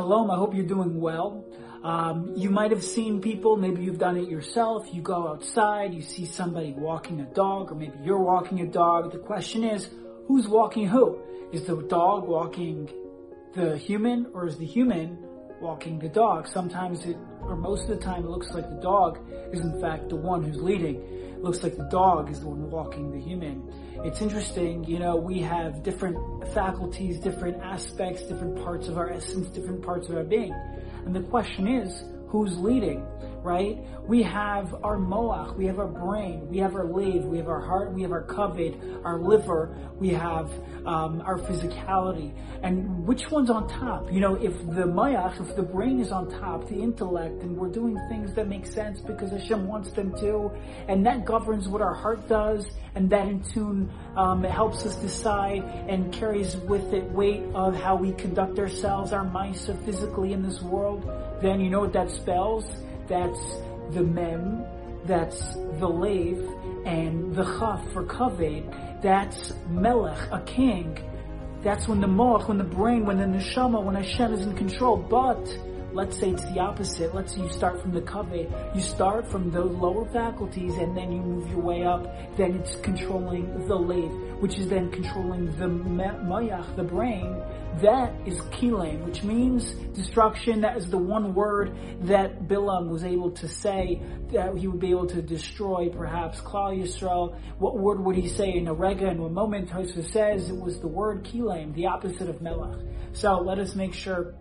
Shalom, I hope you're doing well. Um, you might have seen people, maybe you've done it yourself. You go outside, you see somebody walking a dog, or maybe you're walking a dog. The question is, who's walking who? Is the dog walking the human, or is the human walking the dog? Sometimes it, or most of the time, it looks like the dog is in fact the one who's leading. It looks like the dog is the one walking the human. It's interesting, you know, we have different faculties, different aspects, different parts of our essence, different parts of our being. And the question is, who's leading, right? We have our moach, we have our brain, we have our lev, we have our heart, we have our kaved, our liver, we have um, our physicality. And which one's on top? You know, if the moach, if the brain is on top, the intellect, and we're doing things that make sense because Hashem wants them to, and that governs what our heart does, and that in tune um, helps us decide and carries with it weight of how we conduct ourselves, our minds physically in this world, then you know what that spells? That's the mem, that's the lev, and the chaf for kaved, that's melech, a king. That's when the moach, when the brain, when the neshama, when Hashem is in control. But let's say it's the opposite. Let's say you start from the kaveh. You start from the lower faculties and then you move your way up. Then it's controlling the lev, which is then controlling the mayach, the brain. That is kilem, which means destruction. That is the one word that Bilam was able to say that he would be able to destroy perhaps Klal Yisrael. What word would he say in a rega in a moment? Tosfos says it was the word kilem, the opposite of melech. So let us make sure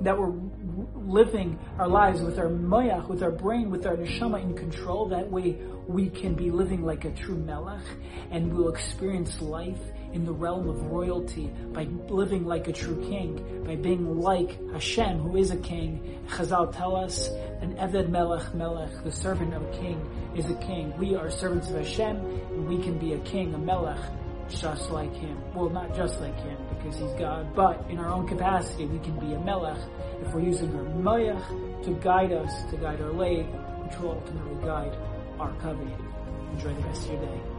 that we're living our lives with our moyach, with our brain, with our neshama in control. That way we can be living like a true melech and we'll experience life in the realm of royalty by living like a true king, by being like Hashem, who is a king. Chazal tell us, an Eved Melech Melech, the servant of a king, is a king. We are servants of Hashem, and we can be a king, a Melech, just like him. Well, not just like him, because he's God, but in our own capacity, we can be a melech if we're using our mayach to guide us, to guide our lay, which will ultimately guide our kaveh. Enjoy the rest of your day.